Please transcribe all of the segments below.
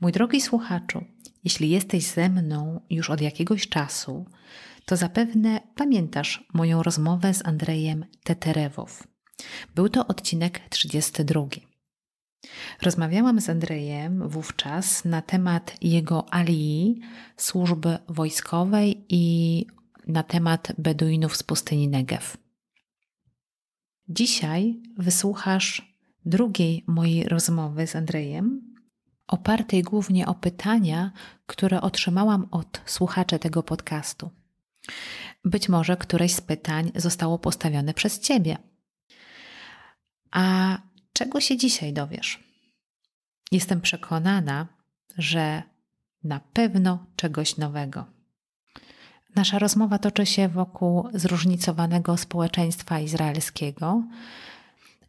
Mój drogi słuchaczu, jeśli jesteś ze mną już od jakiegoś czasu, to zapewne pamiętasz moją rozmowę z Andrejem Teterewow. Był to odcinek 32. Rozmawiałam z Andrejem wówczas na temat jego alii, służby wojskowej i na temat Beduinów z pustyni Negev. Dzisiaj wysłuchasz drugiej mojej rozmowy z Andrejem, opartej głównie o pytania, które otrzymałam od słuchaczy tego podcastu. Być może któreś z pytań zostało postawione przez Ciebie. A czego się dzisiaj dowiesz? Jestem przekonana, że na pewno czegoś nowego. Nasza rozmowa toczy się wokół zróżnicowanego społeczeństwa izraelskiego,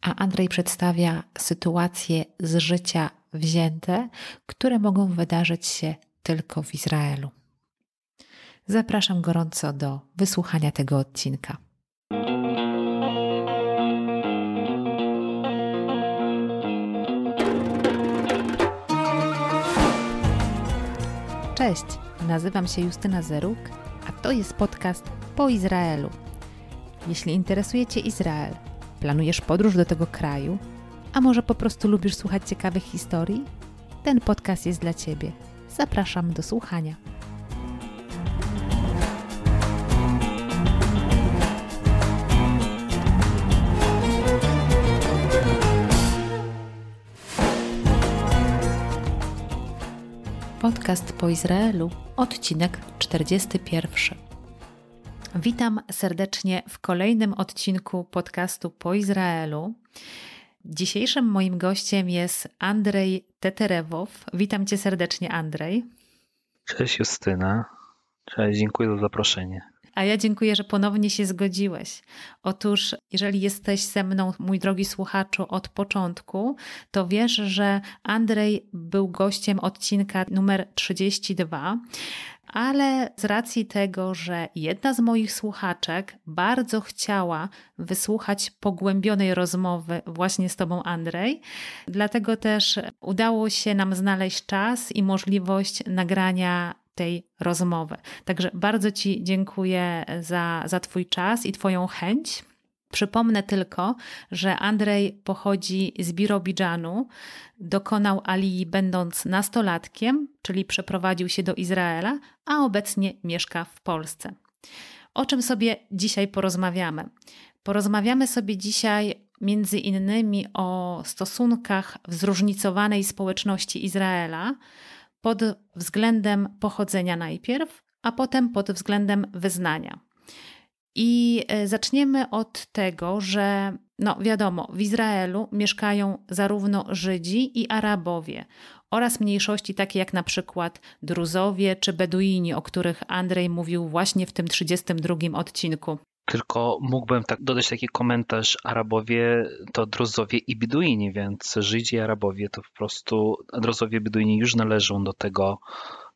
a Andrzej przedstawia sytuacje z życia wzięte, które mogą wydarzyć się tylko w Izraelu. Zapraszam gorąco do wysłuchania tego odcinka. Cześć, nazywam się Justyna Zeruk, a to jest podcast po Izraelu. Jeśli interesuje Cię Izrael, planujesz podróż do tego kraju, a może po prostu lubisz słuchać ciekawych historii? Ten podcast jest dla Ciebie. Zapraszam do słuchania. Podcast po Izraelu, odcinek 41. Witam serdecznie w kolejnym odcinku podcastu po Izraelu. Dzisiejszym moim gościem jest Andrzej Teterewow. Witam cię serdecznie, Andrzej. Cześć Justyna. Cześć, dziękuję za zaproszenie. A ja dziękuję, że ponownie się zgodziłeś. Otóż, jeżeli jesteś ze mną, mój drogi słuchaczu, od początku, to wiesz, że Andrzej był gościem odcinka numer 32 ale z racji tego, że jedna z moich słuchaczek bardzo chciała wysłuchać pogłębionej rozmowy właśnie z Tobą, Andrzej, dlatego też udało się nam znaleźć czas i możliwość nagrania tej rozmowy. Także bardzo Ci dziękuję za, za Twój czas i Twoją chęć. Przypomnę tylko, że Andrzej pochodzi z Birobidżanu, dokonał Alii będąc nastolatkiem, czyli przeprowadził się do Izraela, a obecnie mieszka w Polsce. O czym sobie dzisiaj porozmawiamy? Porozmawiamy sobie dzisiaj między innymi o stosunkach w zróżnicowanej społeczności Izraela, pod względem pochodzenia najpierw, a potem pod względem wyznania. I e, zaczniemy od tego, że no wiadomo, w Izraelu mieszkają zarówno Żydzi i Arabowie oraz mniejszości takie jak na przykład Druzowie czy Beduini, o których Andrzej mówił właśnie w tym 32 odcinku. Tylko mógłbym tak dodać taki komentarz, Arabowie to Druzowie i Beduini, więc Żydzi i Arabowie to po prostu, Druzowie i Beduini już należą do tego,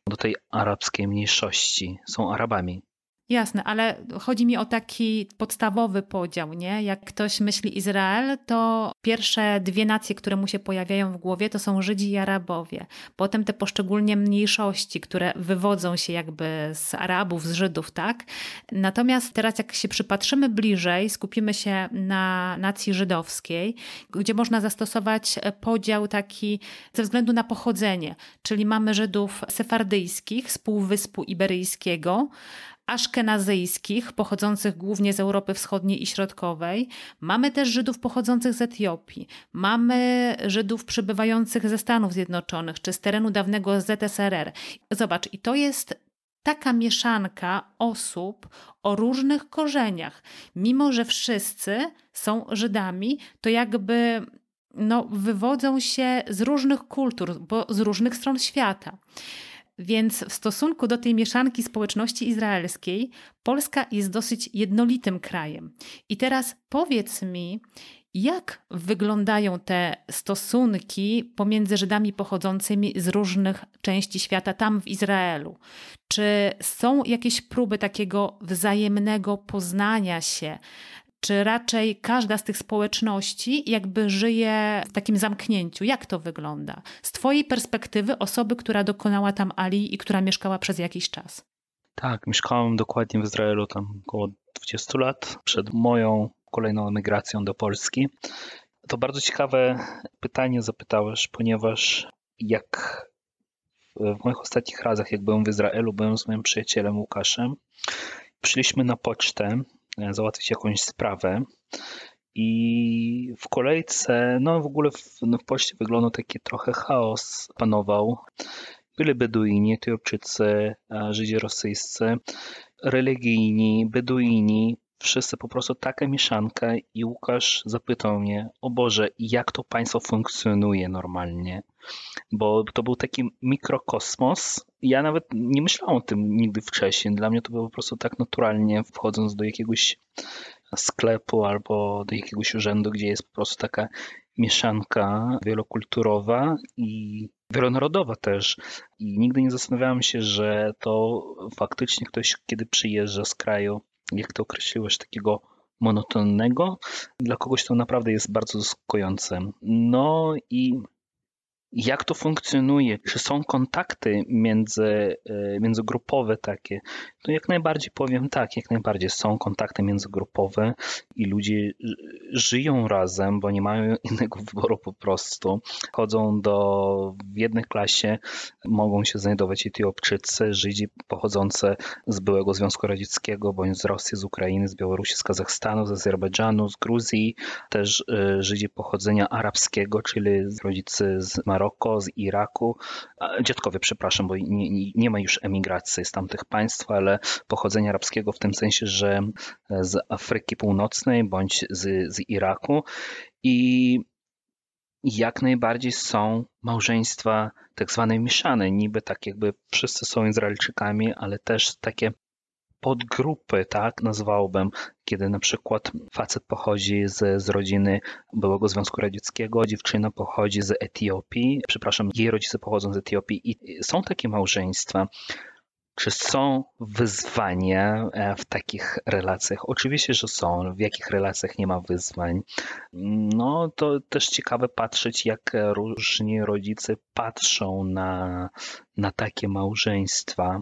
do tej arabskiej mniejszości, są Arabami. Jasne, ale chodzi mi o taki podstawowy podział, nie? Jak ktoś myśli Izrael, to pierwsze dwie nacje, które mu się pojawiają w głowie, to są Żydzi i Arabowie. Potem te poszczególnie mniejszości, które wywodzą się jakby z Arabów, z Żydów, tak? Natomiast teraz jak się przypatrzymy bliżej, skupimy się na nacji żydowskiej, gdzie można zastosować podział taki ze względu na pochodzenie, czyli mamy Żydów sefardyjskich z Półwyspu Iberyjskiego, aszkenazyjskich, pochodzących głównie z Europy Wschodniej i Środkowej. Mamy też Żydów pochodzących z Etiopii. Mamy Żydów przybywających ze Stanów Zjednoczonych czy z terenu dawnego ZSRR. Zobacz, i to jest taka mieszanka osób o różnych korzeniach. Mimo, że wszyscy są Żydami, to jakby no, wywodzą się z różnych kultur, bo z różnych stron świata. Więc w stosunku do tej mieszanki społeczności izraelskiej, Polska jest dosyć jednolitym krajem. I teraz powiedz mi, jak wyglądają te stosunki pomiędzy Żydami pochodzącymi z różnych części świata tam w Izraelu? Czy są jakieś próby takiego wzajemnego poznania się? Czy raczej każda z tych społeczności jakby żyje w takim zamknięciu? Jak to wygląda? Z Twojej perspektywy, osoby, która dokonała tam Ali i która mieszkała przez jakiś czas. Tak, mieszkałem dokładnie w Izraelu tam około 20 lat przed moją kolejną emigracją do Polski. To bardzo ciekawe pytanie zapytałeś, ponieważ jak w moich ostatnich razach, jak byłem w Izraelu, byłem z moim przyjacielem Łukaszem, przyszliśmy na pocztę załatwić jakąś sprawę i w kolejce, no w ogóle w, no w poczcie wyglądał taki trochę chaos panował. Byli Beduini, Etiopczycy, Żydzi rosyjscy, religijni, Beduini, wszyscy po prostu taka mieszanka i Łukasz zapytał mnie, o Boże, jak to państwo funkcjonuje normalnie? Bo to był taki mikrokosmos. Ja nawet nie myślałem o tym nigdy wcześniej. Dla mnie to było po prostu tak naturalnie, wchodząc do jakiegoś sklepu albo do jakiegoś urzędu, gdzie jest po prostu taka mieszanka wielokulturowa i wielonarodowa też. I nigdy nie zastanawiałem się, że to faktycznie ktoś, kiedy przyjeżdża z kraju, jak to określiłeś, takiego monotonnego, dla kogoś to naprawdę jest bardzo zaskakujące. No i jak to funkcjonuje, czy są kontakty między, e, międzygrupowe takie, to jak najbardziej powiem tak, jak najbardziej są kontakty międzygrupowe i ludzie żyją razem, bo nie mają innego wyboru po prostu. Chodzą do, w jednej klasie mogą się znajdować Etiopczycy, Żydzi pochodzące z byłego Związku Radzieckiego, bądź z Rosji, z Ukrainy, z Białorusi, z Kazachstanu, z Azerbejdżanu, z Gruzji, też e, Żydzi pochodzenia arabskiego, czyli rodzice z Maroku, Maroko, z Iraku, dziadkowie, przepraszam, bo nie, nie ma już emigracji z tamtych państw, ale pochodzenia arabskiego w tym sensie, że z Afryki Północnej bądź z, z Iraku. I jak najbardziej są małżeństwa tak zwane mieszane, niby tak jakby wszyscy są Izraelczykami, ale też takie podgrupy, tak nazwałbym, kiedy na przykład facet pochodzi z, z rodziny byłego Związku Radzieckiego, dziewczyna pochodzi z Etiopii, przepraszam, jej rodzice pochodzą z Etiopii i są takie małżeństwa. Czy są wyzwania e, w takich relacjach? Oczywiście, że są. W jakich relacjach nie ma wyzwań? No to też ciekawe patrzeć, jak różni rodzice patrzą na, na takie małżeństwa.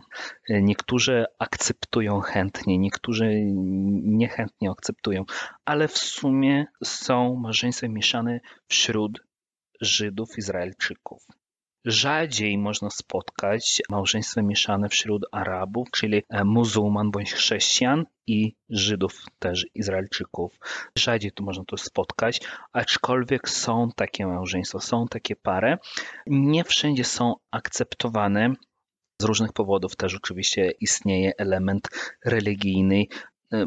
Niektórzy akceptują chętnie, niektórzy niechętnie akceptują, ale w sumie są małżeństwa mieszane wśród Żydów, Izraelczyków. Rzadziej można spotkać małżeństwa mieszane wśród Arabów, czyli e, muzułman bądź chrześcijan i Żydów, też Izraelczyków. Rzadziej tu można to spotkać, aczkolwiek są takie małżeństwa, są takie pary. Nie wszędzie są akceptowane z różnych powodów też oczywiście istnieje element religijny,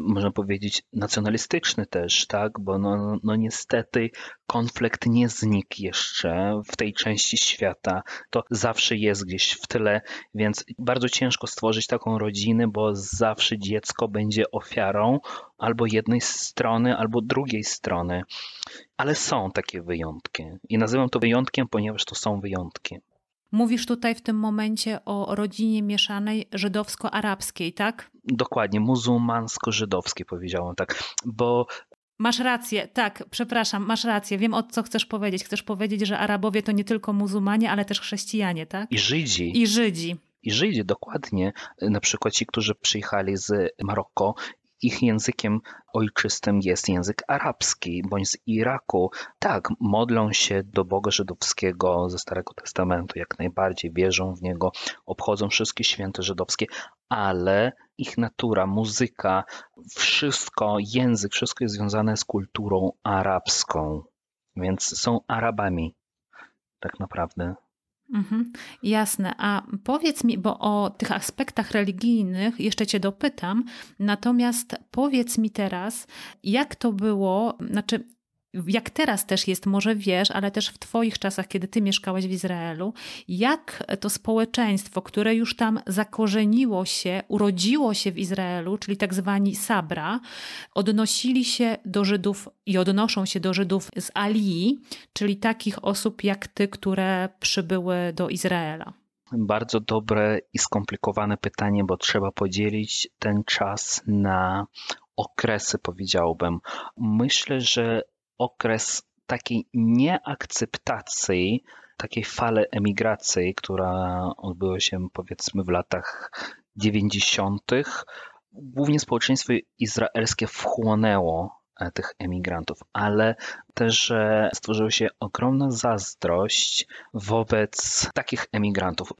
można powiedzieć, nacjonalistyczny też, tak? Bo no, no niestety konflikt nie znikł jeszcze w tej części świata. To zawsze jest gdzieś w tyle, więc bardzo ciężko stworzyć taką rodzinę, bo zawsze dziecko będzie ofiarą albo jednej strony, albo drugiej strony. Ale są takie wyjątki. I nazywam to wyjątkiem, ponieważ to są wyjątki. Mówisz tutaj w tym momencie o rodzinie mieszanej żydowsko-arabskiej, tak? Dokładnie, muzułmansko-żydowskiej powiedziałem tak, bo Masz rację, tak, przepraszam, masz rację. Wiem o co chcesz powiedzieć. Chcesz powiedzieć, że Arabowie to nie tylko muzułmanie, ale też chrześcijanie, tak? I Żydzi. I Żydzi. I Żydzi, dokładnie. Na przykład ci, którzy przyjechali z Maroko ich językiem ojczystym jest język arabski bądź z Iraku. Tak, modlą się do Boga żydowskiego ze Starego Testamentu, jak najbardziej wierzą w niego, obchodzą wszystkie święte żydowskie, ale ich natura, muzyka, wszystko, język, wszystko jest związane z kulturą arabską, więc są Arabami tak naprawdę. Mhm, jasne. A powiedz mi, bo o tych aspektach religijnych jeszcze Cię dopytam, natomiast powiedz mi teraz, jak to było, znaczy jak teraz też jest, może wiesz, ale też w Twoich czasach, kiedy Ty mieszkałeś w Izraelu, jak to społeczeństwo, które już tam zakorzeniło się, urodziło się w Izraelu, czyli tak zwani Sabra, odnosili się do Żydów i odnoszą się do Żydów z Alii, czyli takich osób jak Ty, które przybyły do Izraela? Bardzo dobre i skomplikowane pytanie, bo trzeba podzielić ten czas na okresy, powiedziałbym. Myślę, że okres takiej nieakceptacji, takiej fali emigracji, która odbyła się powiedzmy w latach 90., głównie społeczeństwo izraelskie wchłonęło tych emigrantów, ale też stworzyła się ogromna zazdrość wobec takich emigrantów.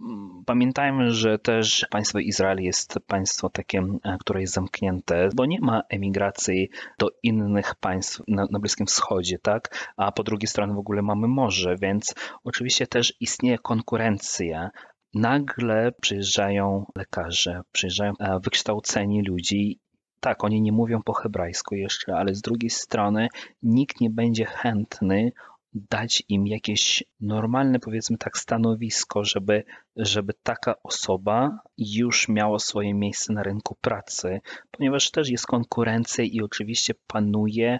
Pamiętajmy, że też państwo Izrael jest państwo takie, e, które jest zamknięte, bo nie ma emigracji do innych państw na, na Bliskim Wschodzie, tak? A po drugiej stronie w ogóle mamy morze, więc oczywiście też istnieje konkurencja nagle przyjeżdżają lekarze, przyjeżdżają e, wykształceni ludzi tak, oni nie mówią po hebrajsku jeszcze, ale z drugiej strony nikt nie będzie chętny dać im jakieś normalne, powiedzmy tak, stanowisko, żeby, żeby taka osoba już miała swoje miejsce na rynku pracy, ponieważ też jest konkurencja i oczywiście panuje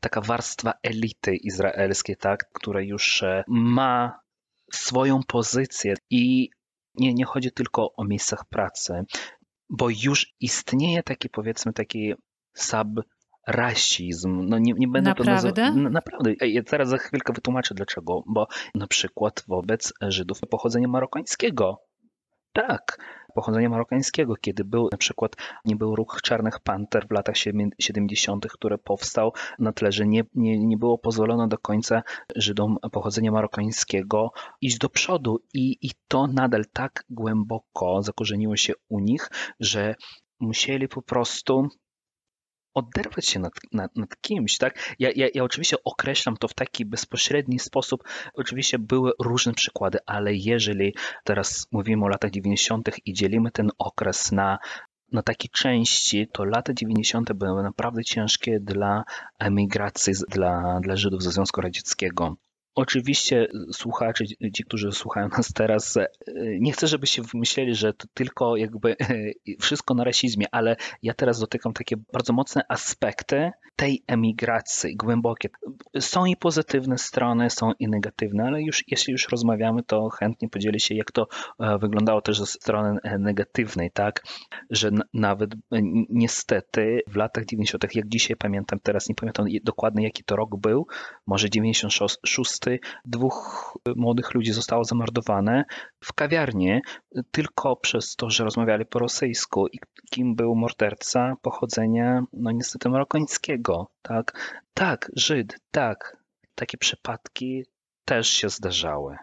taka warstwa elity izraelskiej, tak, która już e, ma swoją pozycję i nie, nie chodzi tylko o miejscach pracy bo już istnieje taki powiedzmy taki sub rasizm. No nie, nie będę naprawdę? To nazywa... naprawdę. Ja teraz za chwilkę wytłumaczę dlaczego. Bo na przykład wobec Żydów pochodzenia marokańskiego. Tak, pochodzenia marokańskiego, kiedy był na przykład, nie był ruch Czarnych Panter w latach 70., który powstał na tle, że nie, nie, nie było pozwolone do końca Żydom pochodzenia marokańskiego iść do przodu i, i to nadal tak głęboko zakorzeniło się u nich, że musieli po prostu oderwać się nad, nad, nad kimś, tak? Ja, ja, ja oczywiście określam to w taki bezpośredni sposób. Oczywiście były różne przykłady, ale jeżeli teraz mówimy o latach 90. i dzielimy ten okres na na takie części, to lata 90. były naprawdę ciężkie dla emigracji, dla, dla Żydów ze Związku Radzieckiego. Oczywiście słuchacze, ci, którzy słuchają nas teraz, e, nie chcę, żebyście myśleli, że to tylko jakby wszystko na rasizmie, ale ja teraz dotykam takie bardzo mocne aspekty tej emigracji, głębokie. Są i pozytywne strony, są i negatywne, ale już jeśli już rozmawiamy, to chętnie podzielę się, jak to e, wyglądało też ze strony e, negatywnej, tak, że nawet niestety w latach 90., jak dzisiaj pamiętam, teraz nie pamiętam dokładnie jaki to rok był, może 96 dwóch młodych ludzi zostało zamordowane w kawiarni tylko przez to, że rozmawiali po rosyjsku i kim był morderca pochodzenia, no niestety marokańskiego, tak? Tak, Żyd, tak. Takie przypadki też się zdarzały.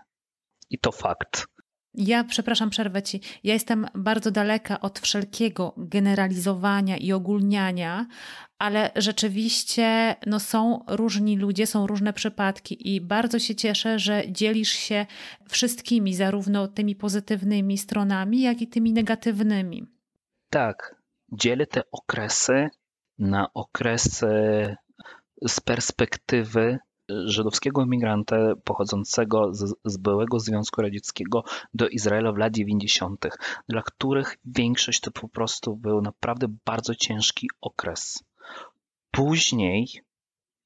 I to fakt. Ja, przepraszam, przerwę ci. Ja jestem bardzo daleka od wszelkiego generalizowania i ogólniania, ale rzeczywiście no, są różni ludzie, są różne przypadki i bardzo się cieszę, że dzielisz się wszystkimi, zarówno tymi pozytywnymi stronami, jak i tymi negatywnymi. Tak, dzielę te okresy na okresy z perspektywy żydowskiego imigranta pochodzącego z, z byłego Związku Radzieckiego do Izraela w lat 90., dla których większość to po prostu był naprawdę bardzo ciężki okres. Później,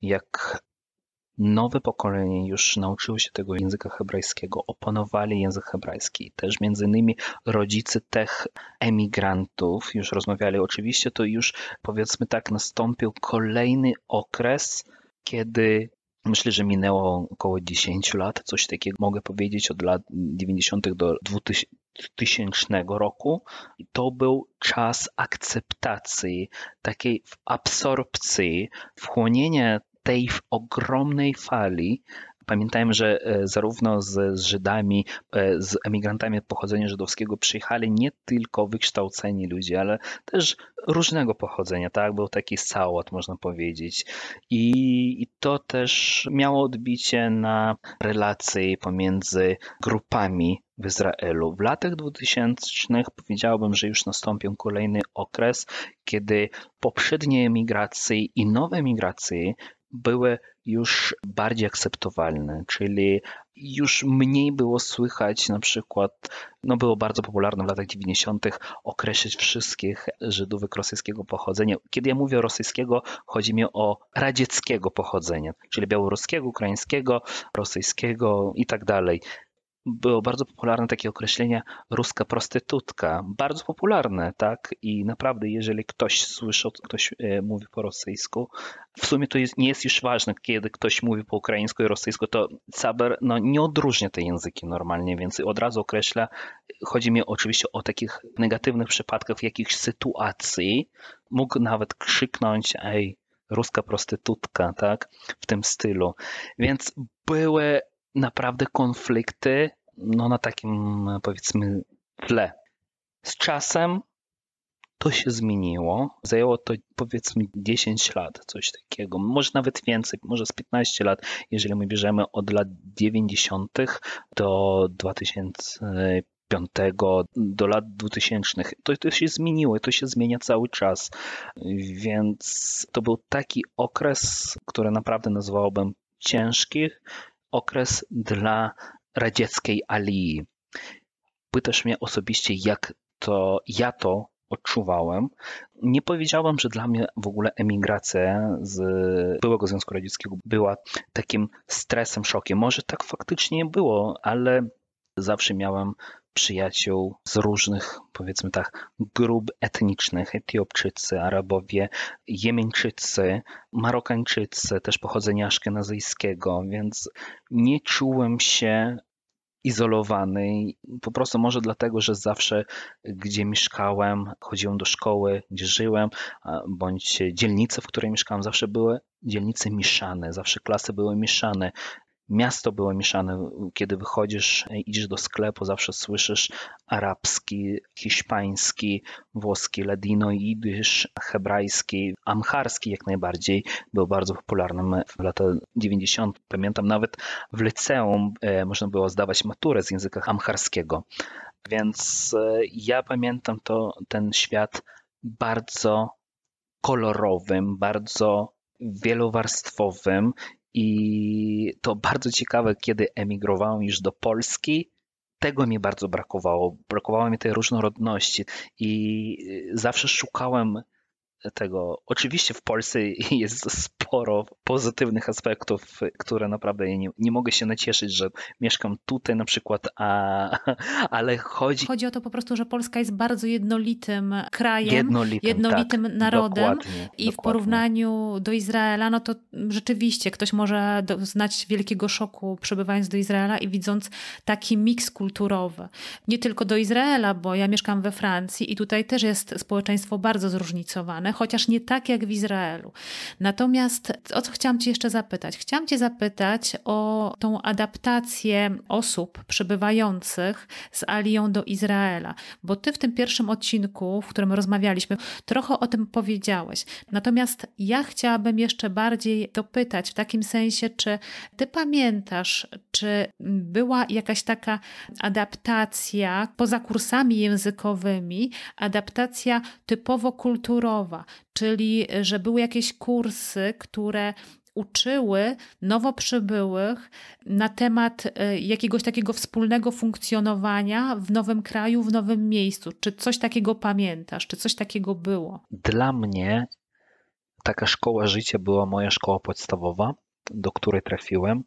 jak nowe pokolenie już nauczyło się tego języka hebrajskiego, opanowali język hebrajski. Też między innymi rodzice tych emigrantów już rozmawiali. Oczywiście to już powiedzmy tak nastąpił kolejny okres, kiedy Myślę, że minęło około 10 lat, coś takiego mogę powiedzieć, od lat 90. do 2000 roku. I to był czas akceptacji, takiej absorpcji, wchłonienia tej ogromnej fali Pamiętajmy, że e, zarówno z, Żydami, e, z emigrantami pochodzenia żydowskiego przyjechali nie tylko wykształceni ludzie, ale też różnego pochodzenia, tak? Był taki sałat, można powiedzieć. I, I to też miało odbicie na relacje pomiędzy grupami w Izraelu. W latach 2000 powiedziałbym, że już nastąpił kolejny okres, kiedy poprzednie emigracje i nowe emigracje były już bardziej akceptowalne, czyli już mniej było słychać na przykład, no było bardzo popularne w latach 90. określić wszystkich Żydów rosyjskiego pochodzenia. Kiedy ja mówię rosyjskiego, chodzi mi o radzieckiego pochodzenia, czyli białoruskiego, ukraińskiego, rosyjskiego i tak dalej. Było bardzo popularne takie określenie ruska prostytutka. Bardzo popularne, tak? I naprawdę, jeżeli ktoś słyszy, ktoś e, mówi po rosyjsku, w sumie to jest, nie jest już ważne, kiedy ktoś mówi po ukraińsku i rosyjsku, to Saber no, nie odróżnia te języki normalnie, więc od razu określa, chodzi mi oczywiście o takich negatywnych przypadkach, jakichś sytuacji mógł nawet krzyknąć, ej, ruska prostytutka, tak? W tym stylu. Więc były naprawdę konflikty no, na takim powiedzmy tle. Z czasem to się zmieniło. Zajęło to powiedzmy 10 lat, coś takiego. Może nawet więcej, może z 15 lat, jeżeli my bierzemy od lat 90. do 2005 do lat 2000. To, to się zmieniło, to się zmienia cały czas. Więc to był taki okres, który naprawdę nazwałbym ciężki, okres dla radzieckiej alii. Pytasz mnie osobiście, jak to ja to odczuwałem. Nie powiedziałbym, że dla mnie w ogóle emigracja z byłego Związku Radzieckiego była takim stresem, szokiem. Może tak faktycznie było, ale zawsze miałem przyjaciół z różnych, powiedzmy tak, grup etnicznych, Etiopczycy, Arabowie, Jemeńczycy, Marokańczycy, też pochodzenia aszkenazyjskiego, więc nie czułem się izolowany. Po prostu może dlatego, że zawsze gdzie mieszkałem, chodziłem do szkoły, gdzie żyłem, bądź dzielnice, w której mieszkałem, zawsze były dzielnice mieszane, zawsze klasy były mieszane miasto było mieszane. Kiedy wychodzisz, idziesz do sklepu, zawsze słyszysz arabski, hiszpański, włoski, ladino, jidysz, hebrajski, amharski jak najbardziej. Był bardzo popularnym w latach 90. Pamiętam nawet w liceum e, można było zdawać maturę z języka amharskiego. Więc e, ja pamiętam to, ten świat bardzo kolorowym, bardzo wielowarstwowym i to bardzo ciekawe, kiedy emigrowałem już do Polski, tego mi bardzo brakowało. Brakowało mi tej różnorodności i zawsze szukałem tego. Oczywiście w Polsce jest sporo pozytywnych aspektów, które naprawdę nie, nie mogę się nacieszyć, że mieszkam tutaj na przykład, a, ale chodzi... Chodzi o to po prostu, że Polska jest bardzo jednolitym krajem, jednolitym, jednolitym tak, narodem dokładnie, i w porównaniu do Izraela, no to rzeczywiście ktoś może doznać wielkiego szoku przebywając do Izraela i widząc taki miks kulturowy. Nie tylko do Izraela, bo ja mieszkam we Francji i tutaj też jest społeczeństwo bardzo zróżnicowane, chociaż nie tak jak w Izraelu. Natomiast o co chciałam Cię jeszcze zapytać? Chciałam Cię zapytać o tą adaptację osób przybywających z Alią do Izraela, bo Ty w tym pierwszym odcinku, w którym rozmawialiśmy, trochę o tym powiedziałeś. Natomiast ja chciałabym jeszcze bardziej dopytać w takim sensie, czy Ty pamiętasz, czy była jakaś taka adaptacja poza kursami językowymi, adaptacja typowo kulturowa, czyli że były jakieś kursy, które uczyły nowo przybyłych na temat e, jakiegoś takiego wspólnego funkcjonowania w nowym kraju, w nowym miejscu. Czy coś takiego pamiętasz? Czy coś takiego było? Dla mnie taka szkoła życia była moja szkoła podstawowa, do której trafiłem.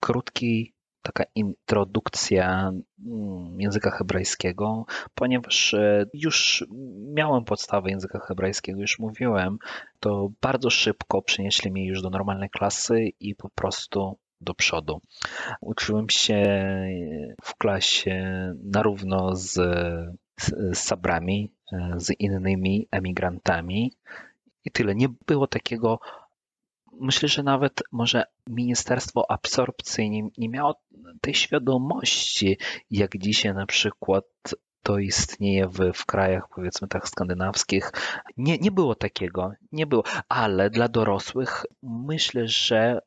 Krótki taka introdukcja mm, języka hebrajskiego, ponieważ e, już miałem podstawę języka hebrajskiego, już mówiłem, to bardzo szybko przenieśli mnie już do normalnej klasy i po prostu do przodu. Uczyłem się w klasie na równo z, z sabrami, e, z innymi emigrantami i tyle. Nie było takiego myślę, że nawet może Ministerstwo Absorpcji nie, nie miało tej świadomości, jak dzisiaj na przykład to istnieje w, w krajach, powiedzmy tak, skandynawskich. Nie, nie było takiego, nie było, ale dla dorosłych myślę, że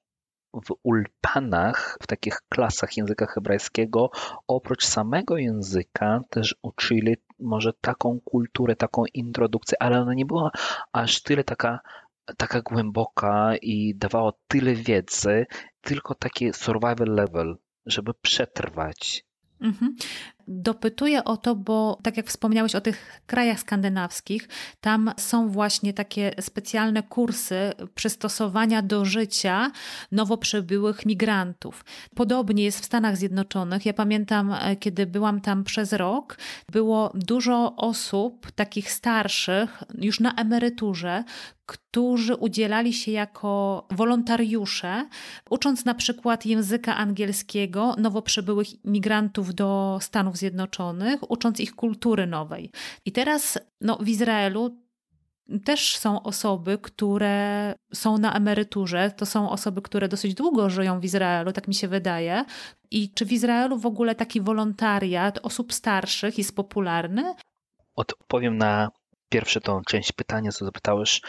w ulpanach, w takich klasach języka hebrajskiego, oprócz samego języka, też uczyli może taką kulturę, taką introdukcję, ale ona nie była aż tyle taka taka głęboka i dawała tyle wiedzy, tylko taki survival level, żeby przetrwać. Mhm. Dopytuję o to, bo tak jak wspomniałeś o tych krajach skandynawskich, tam są właśnie takie specjalne kursy przystosowania do życia nowo przybyłych migrantów. Podobnie jest w Stanach Zjednoczonych. Ja pamiętam, e, kiedy byłam tam przez rok, było dużo osób takich starszych, już na emeryturze, którzy udzielali się jako wolontariusze, ucząc na przykład języka angielskiego nowo przybyłych migrantów do Stanów Zjednoczonych, ucząc ich kultury nowej. I teraz no, w Izraelu też są osoby, które są na emeryturze. To są osoby, które dosyć długo żyją w Izraelu, tak mi się wydaje. I czy w Izraelu w ogóle taki wolontariat osób starszych jest popularny? Odpowiem na pierwsze tą część pytania, co zapytałeś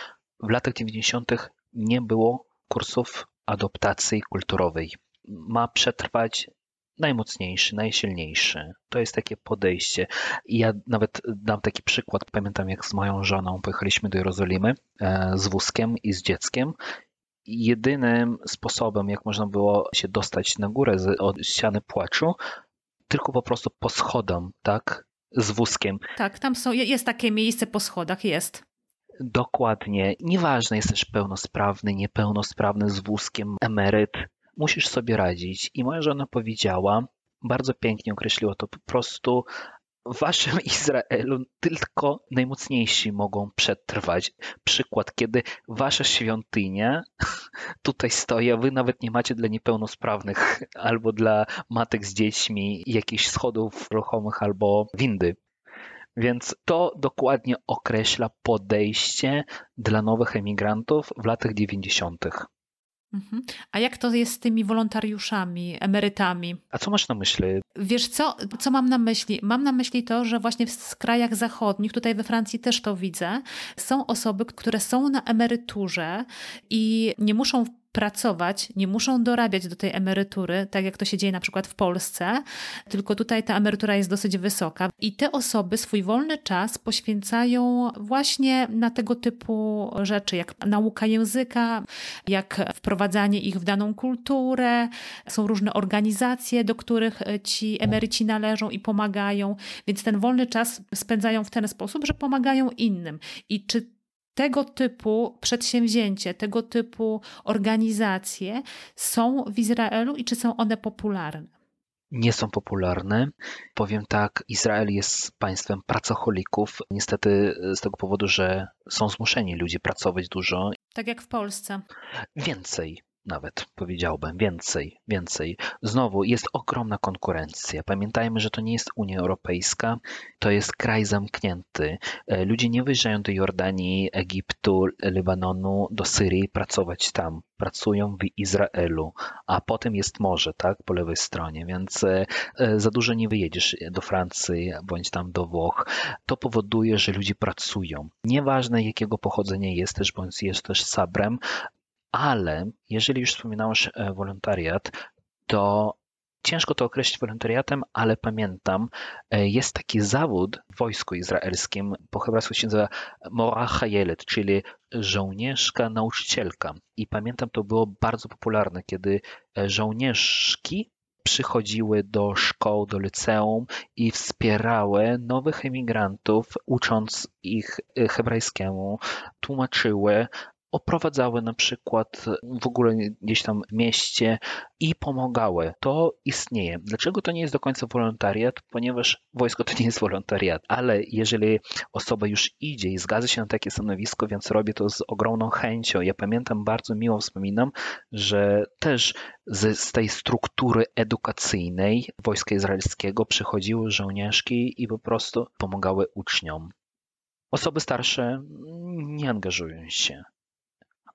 w latach 90. nie było kursów adaptacji kulturowej. Ma przetrwać najmocniejszy, najsilniejszy. To jest takie podejście. I ja nawet dam taki przykład. Pamiętam, jak z moją żoną pojechaliśmy do Jerozolimy e, z wózkiem i z dzieckiem. Jedynym sposobem, jak można było się dostać na górę z, od ściany płaczu, tylko po prostu po schodom, tak? Z wózkiem. Tak, tam są, jest takie miejsce po schodach, jest. Dokładnie. Nieważne, jesteś pełnosprawny, niepełnosprawny z wózkiem, emeryt. Musisz sobie radzić. I moja żona powiedziała, bardzo pięknie określiła to po prostu, w waszym Izraelu tylko najmocniejsi mogą przetrwać. Przykład, kiedy wasza świątynia tutaj stoi, a wy nawet nie macie dla niepełnosprawnych albo dla matek z dziećmi jakichś schodów ruchomych albo windy. Więc to dokładnie określa podejście dla nowych emigrantów w latach 90. Mhm. A jak to jest z tymi wolontariuszami, emerytami? A co masz na myśli? Wiesz co, co mam na myśli? Mam na myśli to, że właśnie w krajach zachodnich, tutaj we Francji też to widzę, są osoby, które są na emeryturze i nie muszą pracować, nie muszą dorabiać do tej emerytury, tak jak to się dzieje na przykład w Polsce, tylko tutaj ta emerytura jest dosyć wysoka. I te osoby swój wolny czas poświęcają właśnie na tego typu rzeczy, jak nauka języka, jak wprowadzanie ich w daną kulturę. Są różne organizacje, do których ci emeryci należą i pomagają, więc ten wolny czas spędzają w ten sposób, że pomagają innym. I czy tego typu przedsięwzięcie, tego typu organizacje są w Izraelu i czy są one popularne? Nie są popularne. Powiem tak, Izrael jest państwem pracocholików. Niestety z tego powodu, że są zmuszeni ludzie pracować dużo. Tak jak w Polsce. Więcej nawet powiedziałbym, więcej, więcej. Znowu jest ogromna konkurencja. Pamiętajmy, że to nie jest Unia Europejska, to jest kraj zamknięty. E, ludzie nie wyjeżdżają do Jordanii, Egiptu, Libanonu, do Syrii pracować tam. Pracują w Izraelu, a potem jest morze, tak, po lewej stronie, więc e, e, za dużo nie wyjedziesz do Francji bądź tam do Włoch. To powoduje, że ludzie pracują. Nieważne jakiego pochodzenia jesteś, bądź jesteś sabrem, ale jeżeli już wspominałeś e, wolontariat, to ciężko to określić wolontariatem, ale pamiętam, e, jest taki zawód w wojsku izraelskim, po hebrajsku się nazywa Mora Hayelet, czyli żołnierzka nauczycielka. I pamiętam, to było bardzo popularne, kiedy e, żołnierzki przychodziły do szkoł, do liceum i wspierały nowych emigrantów, ucząc ich hebrajskiemu, tłumaczyły, oprowadzały na przykład w ogóle gdzieś tam mieście i pomagały. To istnieje. Dlaczego to nie jest do końca wolontariat? Ponieważ wojsko to nie jest wolontariat, ale jeżeli osoba już idzie i zgadza się na takie stanowisko, więc robię to z ogromną chęcią. Ja pamiętam, bardzo miło wspominam, że też z, z tej struktury edukacyjnej wojska izraelskiego przychodziły żołnierzki i po prostu pomagały uczniom. Osoby starsze nie angażują się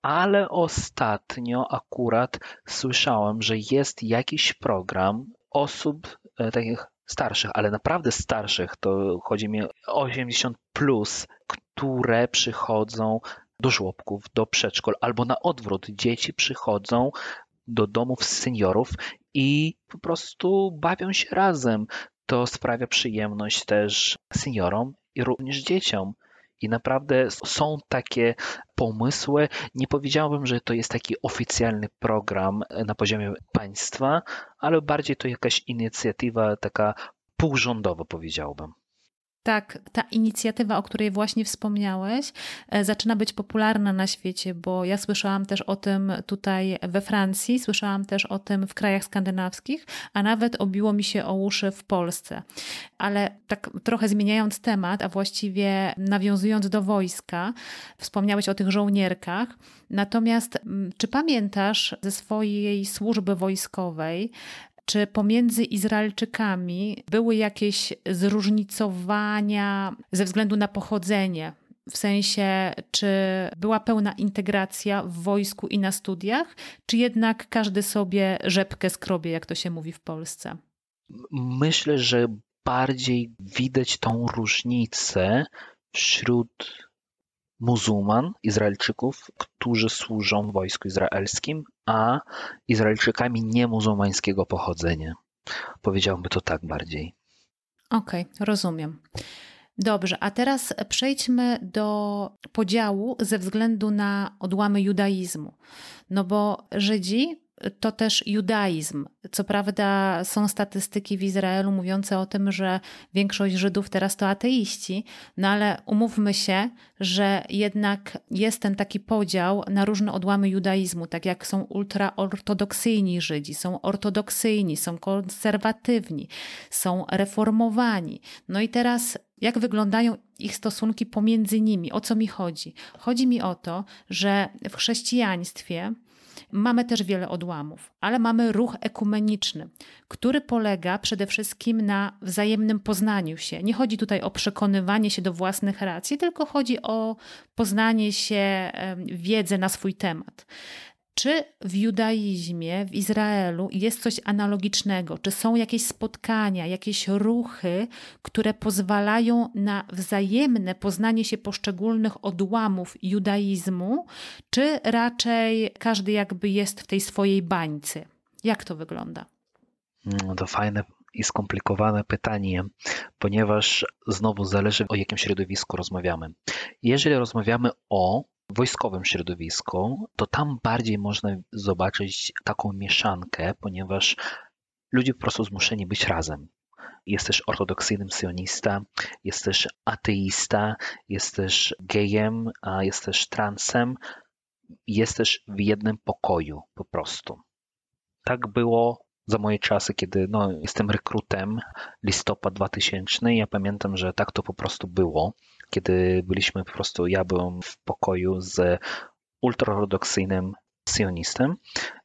ale ostatnio akurat słyszałem, że jest jakiś program osób e, takich starszych, ale naprawdę starszych, to chodzi mi o 80 plus, które przychodzą do żłobków, do przedszkol, albo na odwrót, dzieci przychodzą do domów seniorów i po prostu bawią się razem. To sprawia przyjemność też seniorom i również dzieciom. I naprawdę są takie pomysły. Nie powiedziałbym, że to jest taki oficjalny program na poziomie państwa, ale bardziej to jakaś inicjatywa taka półrządowo powiedziałbym. Tak, ta inicjatywa, o której właśnie wspomniałeś, e, zaczyna być popularna na świecie, bo ja słyszałam też o tym tutaj we Francji, słyszałam też o tym w krajach skandynawskich, a nawet obiło mi się o uszy w Polsce. Ale tak trochę zmieniając temat, a właściwie nawiązując do wojska, wspomniałeś o tych żołnierkach. Natomiast mm, czy pamiętasz ze swojej służby wojskowej, czy pomiędzy Izraelczykami były jakieś zróżnicowania ze względu na pochodzenie? W sensie, czy była pełna integracja w wojsku i na studiach, czy jednak każdy sobie rzepkę skrobie, jak to się mówi w Polsce? Myślę, że bardziej widać tą różnicę wśród muzułman, Izraelczyków, którzy służą wojsku izraelskim, a Izraelczykami niemuzułmańskiego pochodzenia. Powiedziałbym to tak bardziej. Okej, okay, rozumiem. Dobrze, a teraz przejdźmy do podziału ze względu na odłamy judaizmu. No bo Żydzi to też judaizm. Co prawda są statystyki w Izraelu mówiące o tym, że większość Żydów teraz to ateiści, no ale umówmy się, że jednak jest ten taki podział na różne odłamy judaizmu, tak jak są ultraortodoksyjni Żydzi, są ortodoksyjni, są konserwatywni, są reformowani. No i teraz jak wyglądają ich stosunki pomiędzy nimi? O co mi chodzi? Chodzi mi o to, że w chrześcijaństwie Mamy też wiele odłamów, ale mamy ruch ekumeniczny, który polega przede wszystkim na wzajemnym poznaniu się. Nie chodzi tutaj o przekonywanie się do własnych racji, tylko chodzi o poznanie się, wiedzę na swój temat. Czy w judaizmie, w Izraelu jest coś analogicznego? Czy są jakieś spotkania, jakieś ruchy, które pozwalają na wzajemne poznanie się poszczególnych odłamów judaizmu, czy raczej każdy jakby jest w tej swojej bańce? Jak to wygląda? No to fajne i skomplikowane pytanie, ponieważ znowu zależy o jakim środowisku rozmawiamy. Jeżeli rozmawiamy o wojskowym środowisku, to tam bardziej można zobaczyć taką mieszankę, ponieważ ludzie po prostu zmuszeni być razem. Jest też ortodoksyjnym sionista, jest też ateista, jest też gejem, jest też transem, jest też w jednym pokoju po prostu. Tak było za moje czasy, kiedy no, jestem rekrutem, listopad 2000, ja pamiętam, że tak to po prostu było kiedy byliśmy po prostu, ja byłem w pokoju z ultraortodoksyjnym sionistem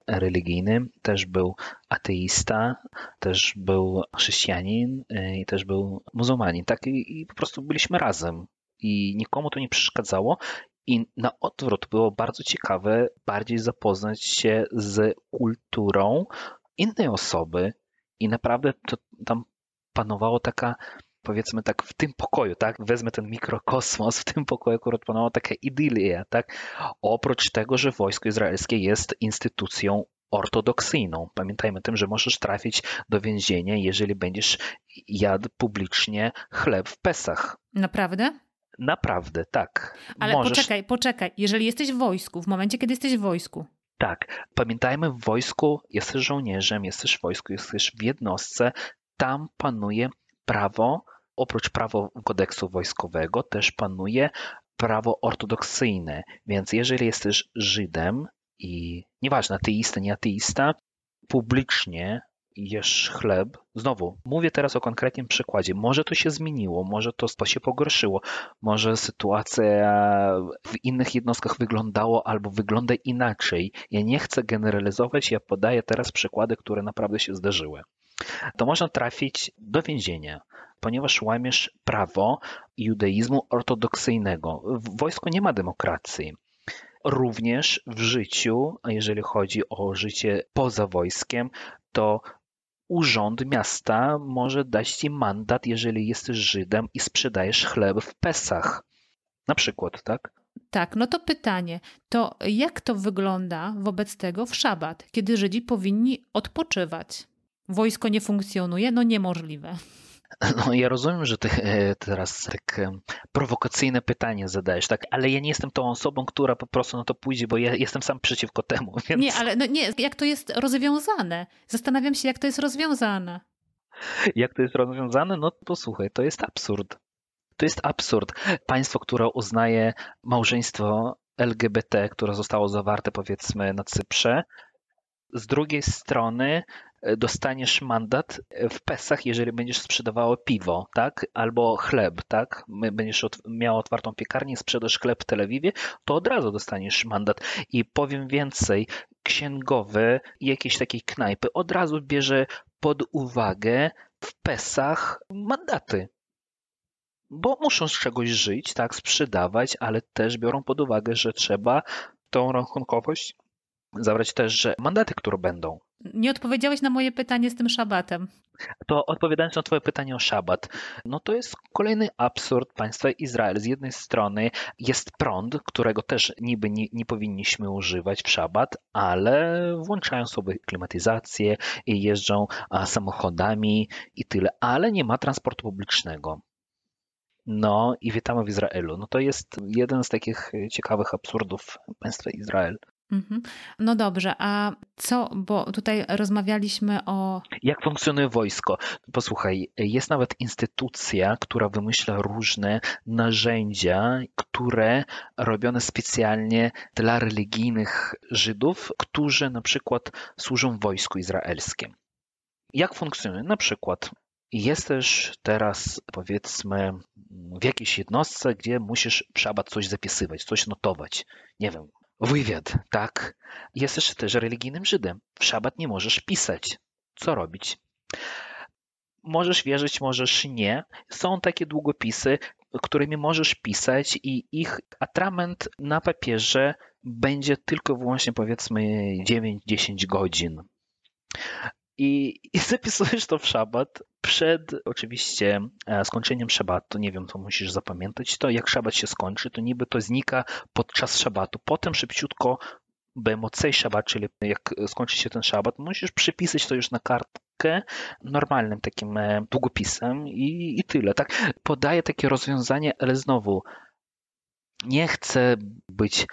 religijnym, też był ateista, też był chrześcijanin y, i też był muzułmanin. Tak i, i po prostu byliśmy razem i nikomu to nie przeszkadzało. I na odwrót było bardzo ciekawe bardziej zapoznać się z kulturą innej osoby i naprawdę to tam panowała taka powiedzmy tak w tym pokoju, tak, wezmę ten mikrokosmos, w tym pokoju akurat panowała taka idylia, tak, oprócz tego, że wojsko izraelskie jest instytucją ortodoksyjną. Pamiętajmy o tym, że możesz trafić do więzienia, jeżeli będziesz jadł publicznie chleb w Pesach. Naprawdę? Naprawdę, tak. Ale możesz... poczekaj, poczekaj. Jeżeli jesteś w wojsku, w momencie, kiedy jesteś w wojsku. Tak. Pamiętajmy, w wojsku jesteś żołnierzem, jesteś w wojsku, jesteś w jednostce, tam panuje prawo oprócz prawa kodeksu wojskowego też panuje prawo ortodoksyjne. Więc jeżeli jesteś Żydem i nieważne, ateista, nie ateista, publicznie jesz chleb. Znowu, mówię teraz o konkretnym przykładzie. Może to się zmieniło, może to się pogorszyło, może sytuacja w innych jednostkach wyglądało albo wygląda inaczej. Ja nie chcę generalizować, ja podaję teraz przykłady, które naprawdę się zdarzyły. To można trafić do więzienia ponieważ łamiesz prawo judaizmu ortodoksyjnego. W wojsku nie ma demokracji. Również w życiu, jeżeli chodzi o życie poza wojskiem, to urząd miasta może dać ci mandat, jeżeli jesteś Żydem i sprzedajesz chleb w Pesach. Na przykład, tak? Tak, no to pytanie, to jak to wygląda wobec tego w szabat, kiedy Żydzi powinni odpoczywać? Wojsko nie funkcjonuje? No niemożliwe. No, ja rozumiem, że ty e, teraz tak prowokacyjne pytanie zadajesz, tak, ale ja nie jestem tą osobą, która po prostu na to pójdzie, bo ja jestem sam przeciwko temu. Więc... Nie, ale no nie, jak to jest rozwiązane? Zastanawiam się, jak to jest rozwiązane. Jak to jest rozwiązane? No posłuchaj, to jest absurd. To jest absurd. Państwo, które uznaje małżeństwo LGBT, które zostało zawarte powiedzmy na Cyprze, z drugiej strony e, dostaniesz mandat w Pesach, jeżeli będziesz sprzedawało piwo, tak? Albo chleb, tak? Będziesz od, miał otwartą piekarnię, sprzedasz chleb w Tel Awiwie, to od razu dostaniesz mandat. I powiem więcej, księgowy jakiejś takiej knajpy od razu bierze pod uwagę w Pesach mandaty. Bo muszą z czegoś żyć, tak, sprzedawać, ale też biorą pod uwagę, że trzeba tą rachunkowość zabrać też że mandaty, które będą. Nie odpowiedziałeś na moje pytanie z tym szabatem. To odpowiadając na Twoje pytanie o szabat, no to jest kolejny absurd państwa Izrael. Z jednej strony jest prąd, którego też niby nie, nie powinniśmy używać w szabat, ale włączają sobie klimatyzację i jeżdżą samochodami i tyle, ale nie ma transportu publicznego. No i witamy w Izraelu. No to jest jeden z takich ciekawych absurdów państwa Izrael. Mhm. No dobrze, a co, bo tutaj rozmawialiśmy o. Jak funkcjonuje wojsko? Posłuchaj, jest nawet instytucja, która wymyśla różne narzędzia, które robione specjalnie dla religijnych Żydów, którzy na przykład służą wojsku izraelskim. Jak funkcjonuje? Na przykład Jesteś teraz, powiedzmy, w jakiejś jednostce, gdzie musisz szabat coś zapisywać, coś notować. Nie wiem, wywiad, tak? Jesteś też religijnym Żydem. W szabat nie możesz pisać. Co robić? Możesz wierzyć, możesz nie. Są takie długopisy, którymi możesz pisać i ich atrament na papierze będzie tylko wyłącznie powiedzmy 9-10 godzin. I, I zapisujesz to w szabat, przed oczywiście e, skończeniem szabatu, nie wiem, co musisz zapamiętać, to jak szabat się skończy, to niby to znika podczas szabatu. Potem szybciutko BMOC szabat, czyli jak skończy się ten szabat, musisz przypisać to już na kartkę normalnym takim e, długopisem i, i tyle. Tak, podaję takie rozwiązanie, ale znowu nie chcę być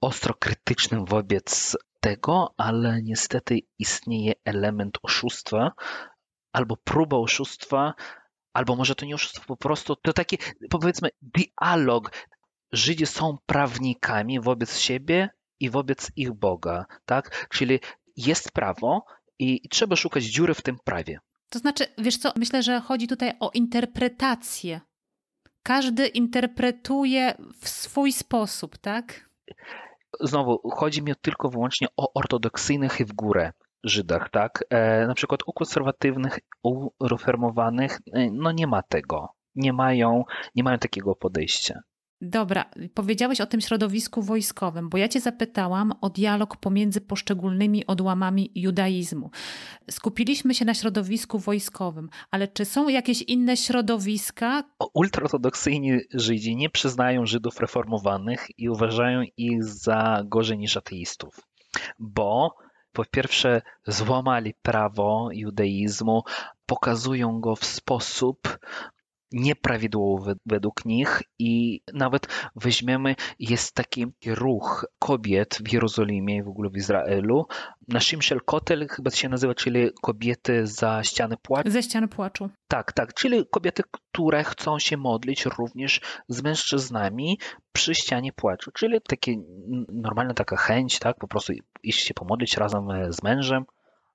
ostro krytycznym wobec tego, ale niestety istnieje element oszustwa, albo próba oszustwa, albo może to nie oszustwo, po prostu to taki, powiedzmy, dialog. Żydzi są prawnikami wobec siebie i wobec ich Boga, tak? Czyli jest prawo i, trzeba szukać dziury w tym prawie. To znaczy, wiesz co, myślę, że chodzi tutaj o interpretację. Każdy interpretuje w swój sposób, tak? Znowu, chodzi mi tylko wyłącznie o ortodoksyjnych i w górę. Żydach, tak? E, na przykład u konserwatywnych, u reformowanych, e, no nie ma tego. Nie mają, nie mają takiego podejścia. Dobra, powiedziałeś o tym środowisku wojskowym, bo ja cię zapytałam o dialog pomiędzy poszczególnymi odłamami judaizmu. Skupiliśmy się na środowisku wojskowym, ale czy są jakieś inne środowiska? Ultraortodoksyjni Żydzi nie przyznają Żydów reformowanych i uważają ich za gorzej niż ateistów, bo po pierwsze złamali prawo judaizmu, pokazują go w sposób nieprawidłowy według nich i nawet weźmiemy, jest taki ruch kobiet w Jerozolimie i w ogóle w Izraelu. Naszym Kotel chyba się nazywa, czyli kobiety za ściany płaczu. Ze ściany płaczu. Tak, tak, czyli kobiety, które chcą się modlić również z mężczyznami przy ścianie płaczu, czyli takie normalna taka chęć, tak, po prostu iść się pomodlić razem z mężem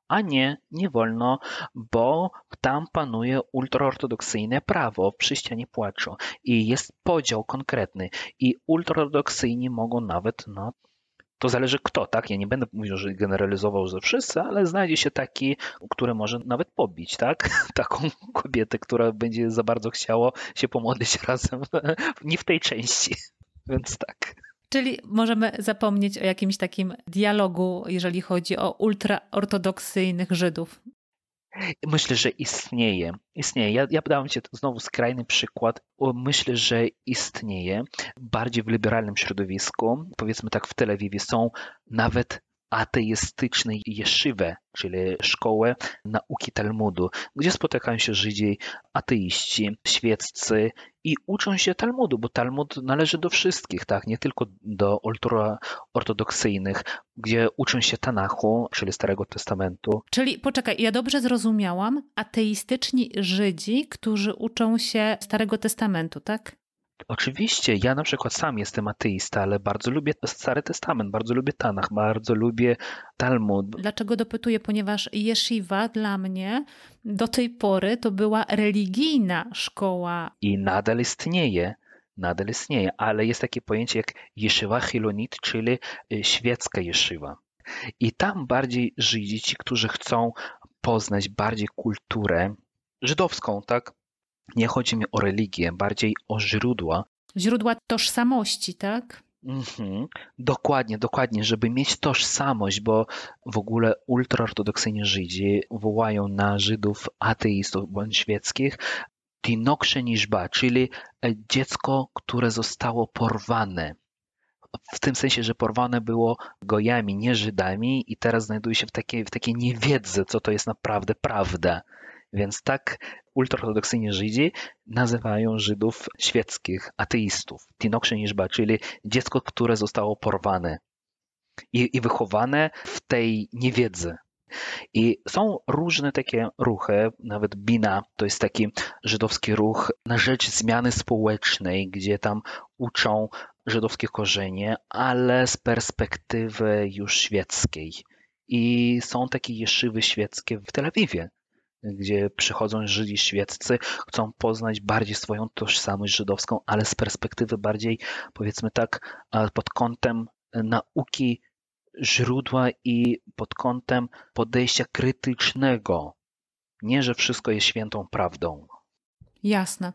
a nie, nie wolno, bo tam panuje ultraortodoksyjne prawo przy ścianie płaczu i jest podział konkretny i ultraortodoksyjni mogą nawet, no to zależy kto, tak? Ja nie będę mówił, że generalizował ze wszyscy, ale znajdzie się taki, który może nawet pobić, tak? Taką kobietę, która będzie za bardzo chciało się pomodlić razem, nie w tej części, więc tak. Czyli możemy zapomnieć o jakimś takim dialogu, jeżeli chodzi o ultraortodoksyjnych Żydów. Myślę, że istnieje. Istnieje. Ja, ja podałem Ci znowu skrajny przykład. Myślę, że istnieje. Bardziej w liberalnym środowisku, powiedzmy tak w Tel Awiwie, są nawet ateistycznej yeshivę, czyli szkołę nauki Talmudu, gdzie spotykają się Żydzi, ateiści, świeccy i uczą się Talmudu, bo Talmud należy do wszystkich, tak, nie tylko do ultraortodoksyjnych, gdzie uczą się Tanachu, czyli Starego Testamentu. Czyli poczekaj, ja dobrze zrozumiałam, ateistyczni Żydzi, którzy uczą się Starego Testamentu, tak? Oczywiście, ja na przykład sam jestem ateista, ale bardzo lubię Stary Testament, bardzo lubię Tanach, bardzo lubię Talmud. Dlaczego dopytuję? Ponieważ yeshiva dla mnie do tej pory to była religijna szkoła. I nadal istnieje, nadal istnieje, ale jest takie pojęcie jak yeshiva chilonit, czyli y, świecka yeshiva. I tam bardziej Żydzi, ci, którzy chcą poznać bardziej kulturę żydowską, tak? Nie chodzi mi o religię, bardziej o źródła. Źródła tożsamości, tak? Mhm. Dokładnie, dokładnie, żeby mieć tożsamość, bo w ogóle ultraortodoksyjni Żydzi wołają na Żydów ateistów bądź świeckich tinoksze niżba, czyli dziecko, które zostało porwane. W tym sensie, że porwane było gojami, nie Żydami i teraz znajduje się w takiej, w takiej niewiedzy, co to jest naprawdę prawda. Więc tak ultraortodoksyjni Żydzi nazywają Żydów świeckich, ateistów, tinoksze niżba, czyli dziecko, które zostało porwane i, i wychowane w tej niewiedzy. I są różne takie ruchy, nawet Bina to jest taki żydowski ruch na rzecz zmiany społecznej, gdzie tam uczą żydowskie korzenie, ale z perspektywy już świeckiej. I są takie jeszywy świeckie w Tel Awiwie, gdzie przychodzą Żydzi świeccy, chcą poznać bardziej swoją tożsamość żydowską, ale z perspektywy bardziej, powiedzmy tak, pod kątem nauki źródła i pod kątem podejścia krytycznego. Nie, że wszystko jest świętą prawdą. Jasne.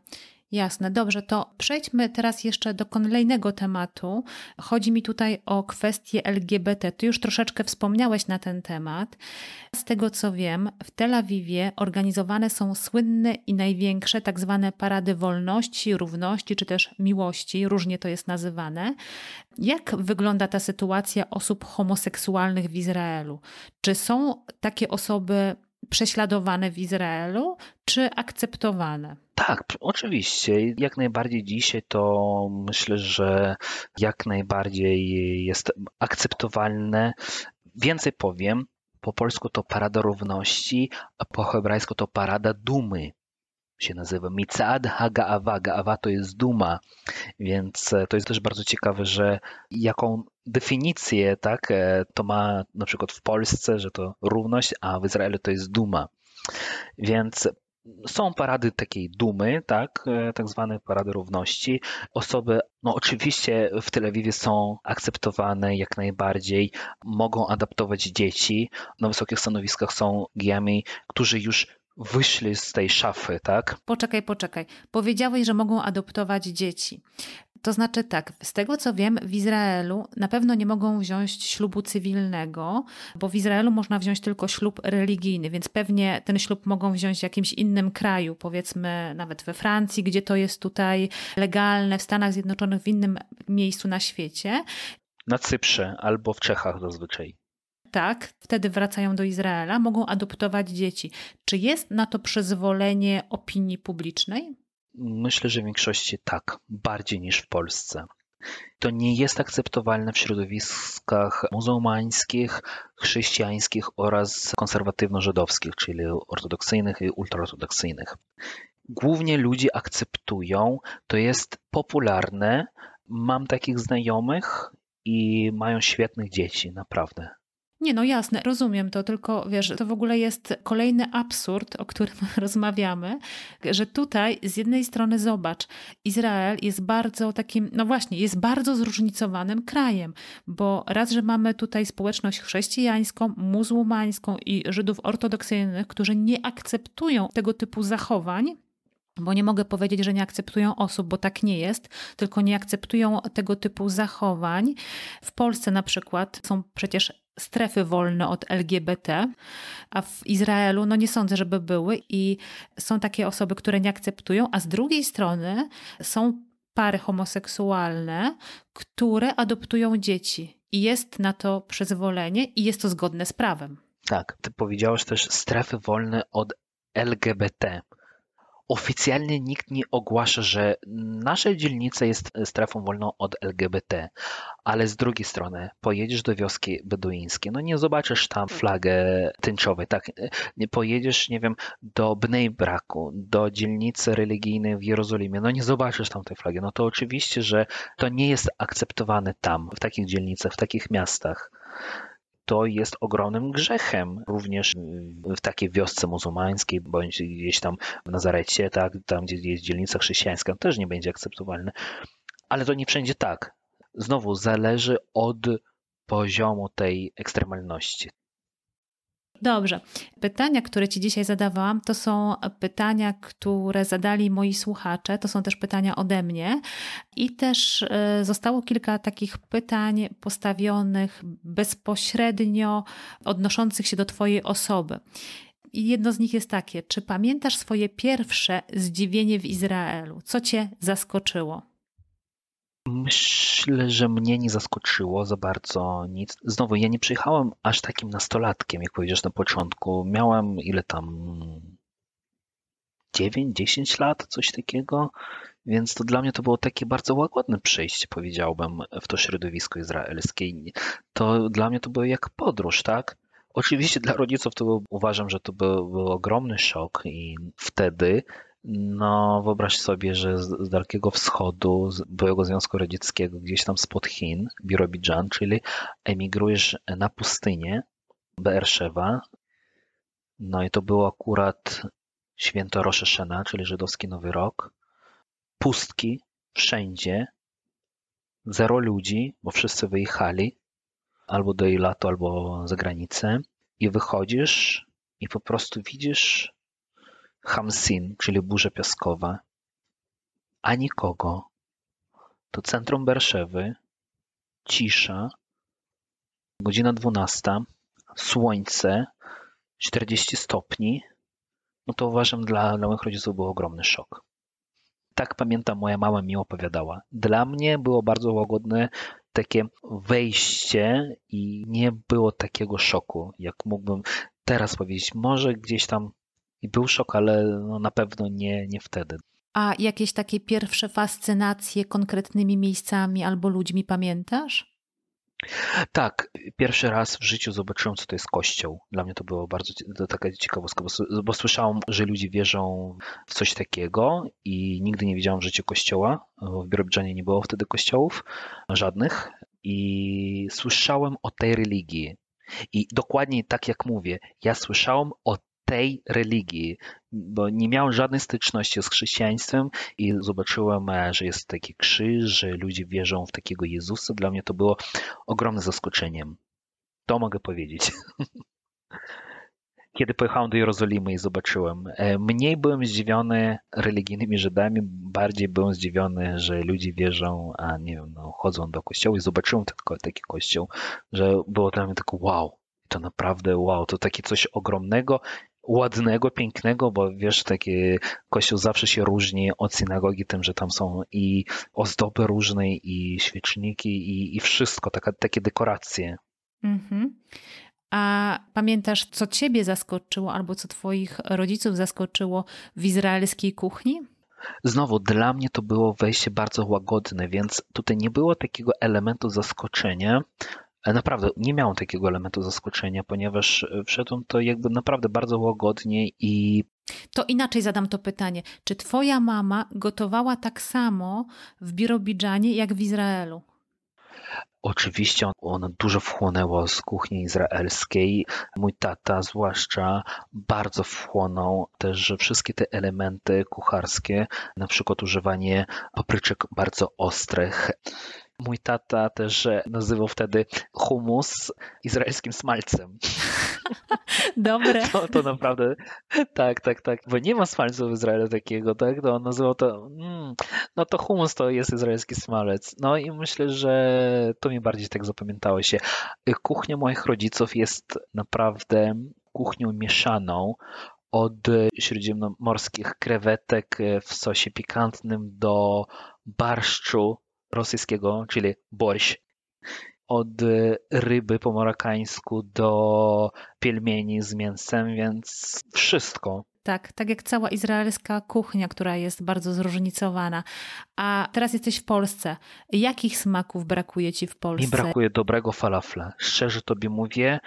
Jasne, dobrze, to przejdźmy teraz jeszcze do kolejnego tematu. Chodzi mi tutaj o kwestię LGBT. Ty już troszeczkę wspomniałeś na ten temat. Z tego co wiem, w Tel Awiwie organizowane są słynne i największe tak zwane parady wolności, równości czy też miłości, różnie to jest nazywane. Jak wygląda ta sytuacja osób homoseksualnych w Izraelu? Czy są takie osoby prześladowane w Izraelu, czy akceptowane? Tak, oczywiście. Jak najbardziej dzisiaj to myślę, że jak najbardziej jest akceptowalne. Więcej powiem, po polsku to parada równości, a po hebrajsku to parada dumy się nazywa. Micad Haga'ava. Ga'ava to jest duma, więc to jest też bardzo ciekawe, że jaką definicję tak, to ma na przykład w Polsce, że to równość, a w Izraelu to jest duma. Więc są parady takiej dumy, tak, e, tak zwane parady równości. Osoby, no oczywiście w Tel Awiwie są akceptowane jak najbardziej, mogą adaptować dzieci. Na wysokich stanowiskach są gejami, którzy już wyszli z tej szafy, tak? Poczekaj, poczekaj. Powiedziałeś, że mogą adoptować dzieci. To znaczy tak, z tego co wiem, w Izraelu na pewno nie mogą wziąć ślubu cywilnego, bo w Izraelu można wziąć tylko ślub religijny, więc pewnie ten ślub mogą wziąć w jakimś innym kraju, powiedzmy nawet we Francji, gdzie to jest tutaj legalne, w Stanach Zjednoczonych, w innym miejscu na świecie. Na Cyprze albo w Czechach zazwyczaj. Tak, wtedy wracają do Izraela, mogą adoptować dzieci. Czy jest na to przyzwolenie opinii publicznej? Myślę, że w większości tak, bardziej niż w Polsce. To nie jest akceptowalne w środowiskach muzułmańskich, chrześcijańskich oraz konserwatywno-żydowskich, czyli ortodoksyjnych i ultraortodoksyjnych. Głównie ludzie akceptują, to jest popularne. Mam takich znajomych i mają świetnych dzieci, naprawdę. Nie, no jasne, rozumiem to, tylko wiesz, to w ogóle jest kolejny absurd, o którym rozmawiamy, że tutaj z jednej strony zobacz, Izrael jest bardzo takim, no właśnie, jest bardzo zróżnicowanym krajem, bo raz, że mamy tutaj społeczność chrześcijańską, muzułmańską i Żydów ortodoksyjnych, którzy nie akceptują tego typu zachowań, bo nie mogę powiedzieć, że nie akceptują osób, bo tak nie jest, tylko nie akceptują tego typu zachowań. W Polsce na przykład są przecież strefy wolne od LGBT, a w Izraelu no nie sądzę, żeby były i są takie osoby, które nie akceptują, a z drugiej strony są pary homoseksualne, które adoptują dzieci. i jest na to przyzwolenie i jest to zgodne z prawem. Tak, ty powiedziałeś też strefy wolne od LGBT oficjalnie nikt nie ogłasza, że nasza dzielnica jest strefą wolną od LGBT, ale z drugiej strony pojedziesz do wioski beduińskiej, no nie zobaczysz tam flagę tęczowej, tak? Nie pojedziesz, nie wiem, do Bnei Braku, do dzielnicy religijnej w Jerozolimie, no nie zobaczysz tam tej flagi. No to oczywiście, że to nie jest akceptowane tam, w takich dzielnicach, w takich miastach to jest ogromnym grzechem również w takiej wiosce muzułmańskiej, bądź gdzieś tam w Nazarecie, tak, tam gdzie jest dzielnica chrześcijańska, też nie będzie akceptowalne. Ale to nie wszędzie tak. Znowu zależy od poziomu tej ekstremalności. Dobrze. Pytania, które Ci dzisiaj zadawałam, to są pytania, które zadali moi słuchacze. To są też pytania ode mnie. I też e, zostało kilka takich pytań postawionych bezpośrednio, odnoszących się do Twojej osoby. I jedno z nich jest takie: czy pamiętasz swoje pierwsze zdziwienie w Izraelu? Co Cię zaskoczyło? Myślę, że mnie nie zaskoczyło za bardzo nic. Znowu, ja nie przyjechałem aż takim nastolatkiem, jak powiedziesz na początku. Miałem ile tam 9-10 lat, coś takiego. Więc to dla mnie to było takie bardzo łagodne przyjście, powiedziałbym, w to środowisko izraelskie. To dla mnie to było jak podróż, tak? Oczywiście dla rodziców to był, uważam, że to był, był ogromny szok i wtedy no, wyobraź sobie, że z, Dalekiego Wschodu, z byłego Związku Radzieckiego, gdzieś tam spod Chin, Birobidżan, czyli emigrujesz na pustynię Beerszewa. No i to było akurat święto Rosh czyli żydowski Nowy Rok. Pustki wszędzie, zero ludzi, bo wszyscy wyjechali albo do Ilatu, albo za granicę i wychodzisz i po prostu widzisz Hamsin, czyli burza piaskowa, a nikogo. To centrum Berszewy, cisza, godzina 12, słońce, 40 stopni. No to uważam, dla, dla moich rodziców był ogromny szok. Tak pamiętam, moja mama mi opowiadała. Dla mnie było bardzo łagodne takie wejście i nie było takiego szoku, jak mógłbym teraz powiedzieć. Może gdzieś tam i był szok, ale no na pewno nie, nie wtedy. A jakieś takie pierwsze fascynacje konkretnymi miejscami albo ludźmi pamiętasz? Tak, pierwszy raz w życiu zobaczyłem, co to jest kościół. Dla mnie to było bardzo to taka ciekawostka, bo, bo słyszałem, że ludzie wierzą w coś takiego i nigdy nie widziałem w życiu kościoła. W Birobidżanie nie było wtedy kościołów żadnych i słyszałem o tej religii. I dokładnie tak jak mówię, ja słyszałem o tej religii, bo nie miałem żadnej styczności z chrześcijaństwem i zobaczyłem, e, że jest taki krzyż, że ludzie wierzą w takiego Jezusa. Dla mnie to było ogromnym zaskoczeniem. To mogę powiedzieć. Kiedy pojechałem do Jerozolimy i zobaczyłem, e, mniej byłem zdziwiony religijnymi Żydami, bardziej byłem zdziwiony, że ludzie wierzą, a nie wiem, no, chodzą do kościoła i zobaczyłem taki, taki kościół, że było dla mnie tak wow, to naprawdę wow, to takie coś ogromnego ładnego, pięknego, bo wiesz, taki kościół zawsze się różni od synagogi tym, że tam są i ozdoby różne, i świeczniki, i, i wszystko, taka, takie dekoracje. Mhm. A pamiętasz, co ciebie zaskoczyło, albo co twoich rodziców zaskoczyło w izraelskiej kuchni? Znowu, dla mnie to było wejście bardzo łagodne, więc tutaj nie było takiego elementu zaskoczenia, Naprawdę nie miałem takiego elementu zaskoczenia, ponieważ wszedłem to jakby naprawdę bardzo łagodnie i. To inaczej zadam to pytanie. Czy twoja mama gotowała tak samo w Birobidżanie jak w Izraelu? Oczywiście ona dużo wchłonęła z kuchni izraelskiej. Mój tata zwłaszcza bardzo wchłonął też wszystkie te elementy kucharskie, na przykład używanie papryczek bardzo ostrych. Mój tata też nazywał wtedy humus izraelskim smalcem. Dobre. To, to naprawdę, tak, tak, tak, bo nie ma smalcu w Izraelu takiego, tak, to on nazywał to, mm, no to humus to jest izraelski smalec. No i myślę, że to mi bardziej tak zapamiętało się. Kuchnia moich rodziców jest naprawdę kuchnią mieszaną, od śródziemnomorskich krewetek w sosie pikantnym do barszczu rosyjskiego, czyli borщ. od ryby po marokańsku do pielmieni z mięsem, więc wszystko. Tak, tak jak cała izraelska kuchnia, która jest bardzo zróżnicowana. A teraz jesteś w Polsce. Jakich smaków brakuje ci w Polsce? Mi brakuje dobrego falafla. Szczerze tobie mówię,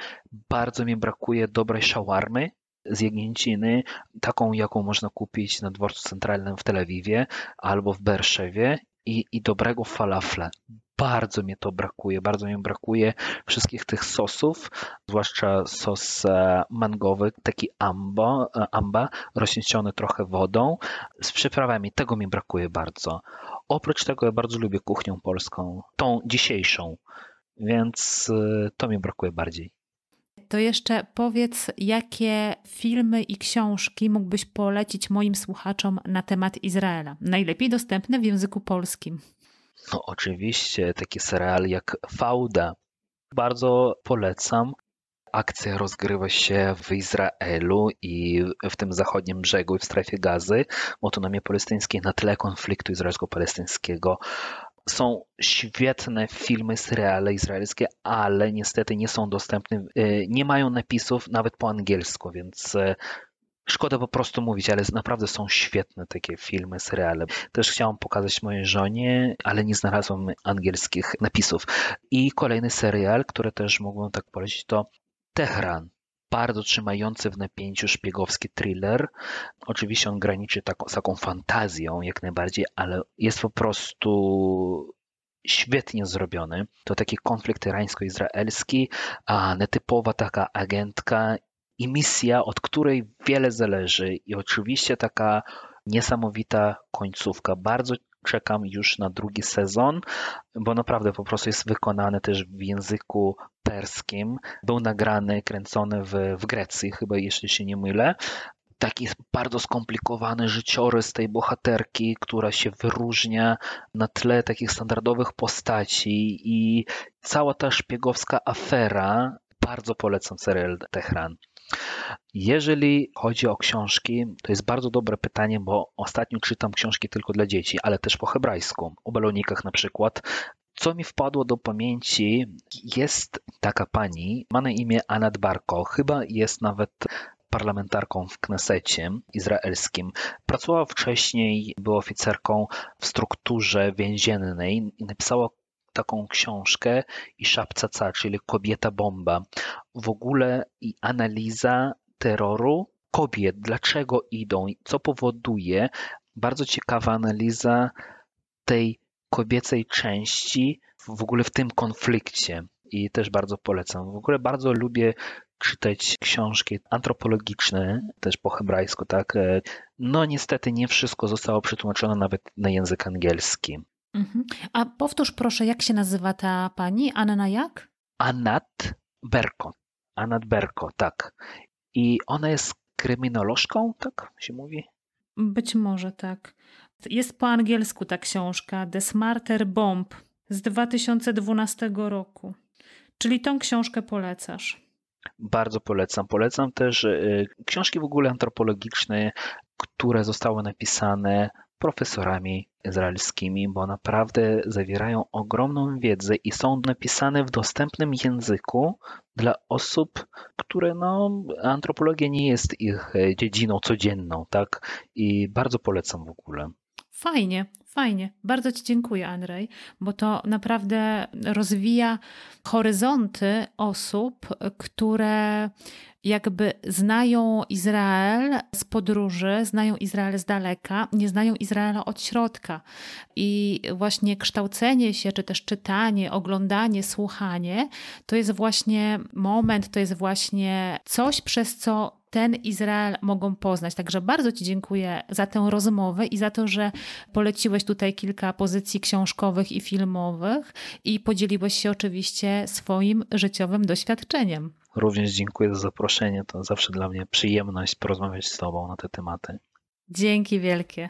bardzo mi brakuje dobrej shawarmy z jagnięciny, taką jaką można kupić na dworcu centralnym w Tel Awiwie albo w Berszewie i, i dobrego falafla bardzo mi to brakuje, bardzo mi brakuje wszystkich tych sosów, zwłaszcza sos e, mangowy, taki amba, e, amba rozcieńczony trochę wodą, z przyprawami. Tego mi brakuje bardzo. Oprócz tego ja bardzo lubię kuchnię polską, tą dzisiejszą, więc e, to mi brakuje bardziej. To jeszcze powiedz, jakie filmy i książki mógłbyś polecić moim słuchaczom na temat Izraela? Najlepiej dostępne w języku polskim. No oczywiście taki serial jak Fauda. Bardzo polecam. Akcja rozgrywa się w Izraelu i w tym zachodnim brzegu w strefie gazy, w autonomii palestyńskiej na tle konfliktu izraelsko-palestyńskiego. Są świetne filmy, seriale izraelskie, ale niestety nie są dostępne, y, nie mają napisów nawet po angielsku, więc y, Szkoda po prostu mówić, ale naprawdę są świetne takie filmy, seriale. Też chciałam pokazać mojej żonie, ale nie znalazłam angielskich napisów. I kolejny serial, który też mógłbym tak polecić, to Tehran. Bardzo trzymający w napięciu szpiegowski thriller. Oczywiście on graniczy taką, z taką fantazją jak najbardziej, ale jest po prostu świetnie zrobiony. To taki konflikt irańsko-izraelski, a netypowa taka agentka i misja, od której wiele zależy, i oczywiście taka niesamowita końcówka. Bardzo czekam już na drugi sezon, bo naprawdę po prostu jest wykonany też w języku perskim. Był nagrany, kręcony w, w Grecji, chyba jeśli się nie mylę. Taki bardzo skomplikowany życiorys tej bohaterki, która się wyróżnia na tle takich standardowych postaci i cała ta szpiegowska afera. Bardzo polecam serial Tehran. Jeżeli chodzi o książki, to jest bardzo dobre pytanie, bo ostatnio czytam książki tylko dla dzieci, ale też po hebrajsku, o balonikach na przykład. Co mi wpadło do pamięci, jest taka pani, ma na imię Anat Barko, chyba jest nawet parlamentarką w Knesecie izraelskim. Pracowała wcześniej, była oficerką w strukturze więziennej i napisała taką książkę i Szapcaca, czyli Kobieta Bomba. W ogóle i analiza terroru kobiet, dlaczego idą, co powoduje. Bardzo ciekawa analiza tej kobiecej części w ogóle w tym konflikcie i też bardzo polecam. W ogóle bardzo lubię czytać książki antropologiczne, też po hebrajsku, tak. No niestety nie wszystko zostało przetłumaczone nawet na język angielski. Mhm. A powtórz proszę, jak się nazywa ta pani? Anna jak? Anat Berko. Anat Berko, tak. I ona jest kryminolożką, tak się mówi? Być może tak. Jest po angielsku ta książka The Smarter Bomb z 2012 roku. Czyli tą książkę polecasz. Bardzo polecam. Polecam też y, książki w ogóle antropologiczne, które zostały napisane profesorami izraelskimi, bo naprawdę zawierają ogromną wiedzę i są napisane w dostępnym języku dla osób, które no, antropologia nie jest ich e, dziedziną codzienną, tak? I bardzo polecam w ogóle. Fajnie, fajnie. Bardzo Ci dziękuję, Andrzej, bo to naprawdę rozwija horyzonty osób, które jakby znają Izrael z podróży, znają Izrael z daleka, nie znają Izraela od środka. I właśnie kształcenie się, czy też czytanie, oglądanie, słuchanie, to jest właśnie moment, to jest właśnie coś, przez co ten Izrael mogą poznać. Także bardzo Ci dziękuję za tę rozmowę i za to, że poleciłeś tutaj kilka pozycji książkowych i filmowych i podzieliłeś się oczywiście swoim życiowym doświadczeniem. Również dziękuję za zaproszenie. To zawsze dla mnie przyjemność porozmawiać z Tobą na te tematy. Dzięki wielkie.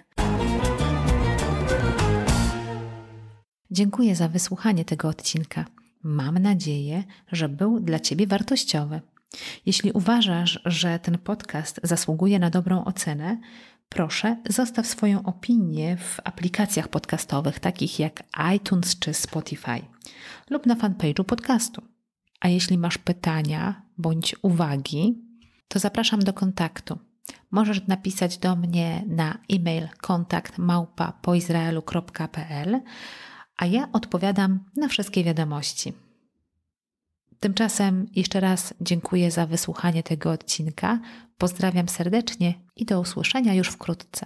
Dziękuję za wysłuchanie tego odcinka. Mam nadzieję, że był dla Ciebie wartościowy. Jeśli uważasz, że ten podcast zasługuje na dobrą ocenę, proszę zostaw swoją opinię w aplikacjach podcastowych takich jak iTunes czy Spotify lub na fanpage'u podcastu. A jeśli masz pytania bądź uwagi, to zapraszam do kontaktu. Możesz napisać do mnie na e-mail kontakt a ja odpowiadam na wszystkie wiadomości. Tymczasem jeszcze raz dziękuję za wysłuchanie tego odcinka. Pozdrawiam serdecznie i do usłyszenia już wkrótce.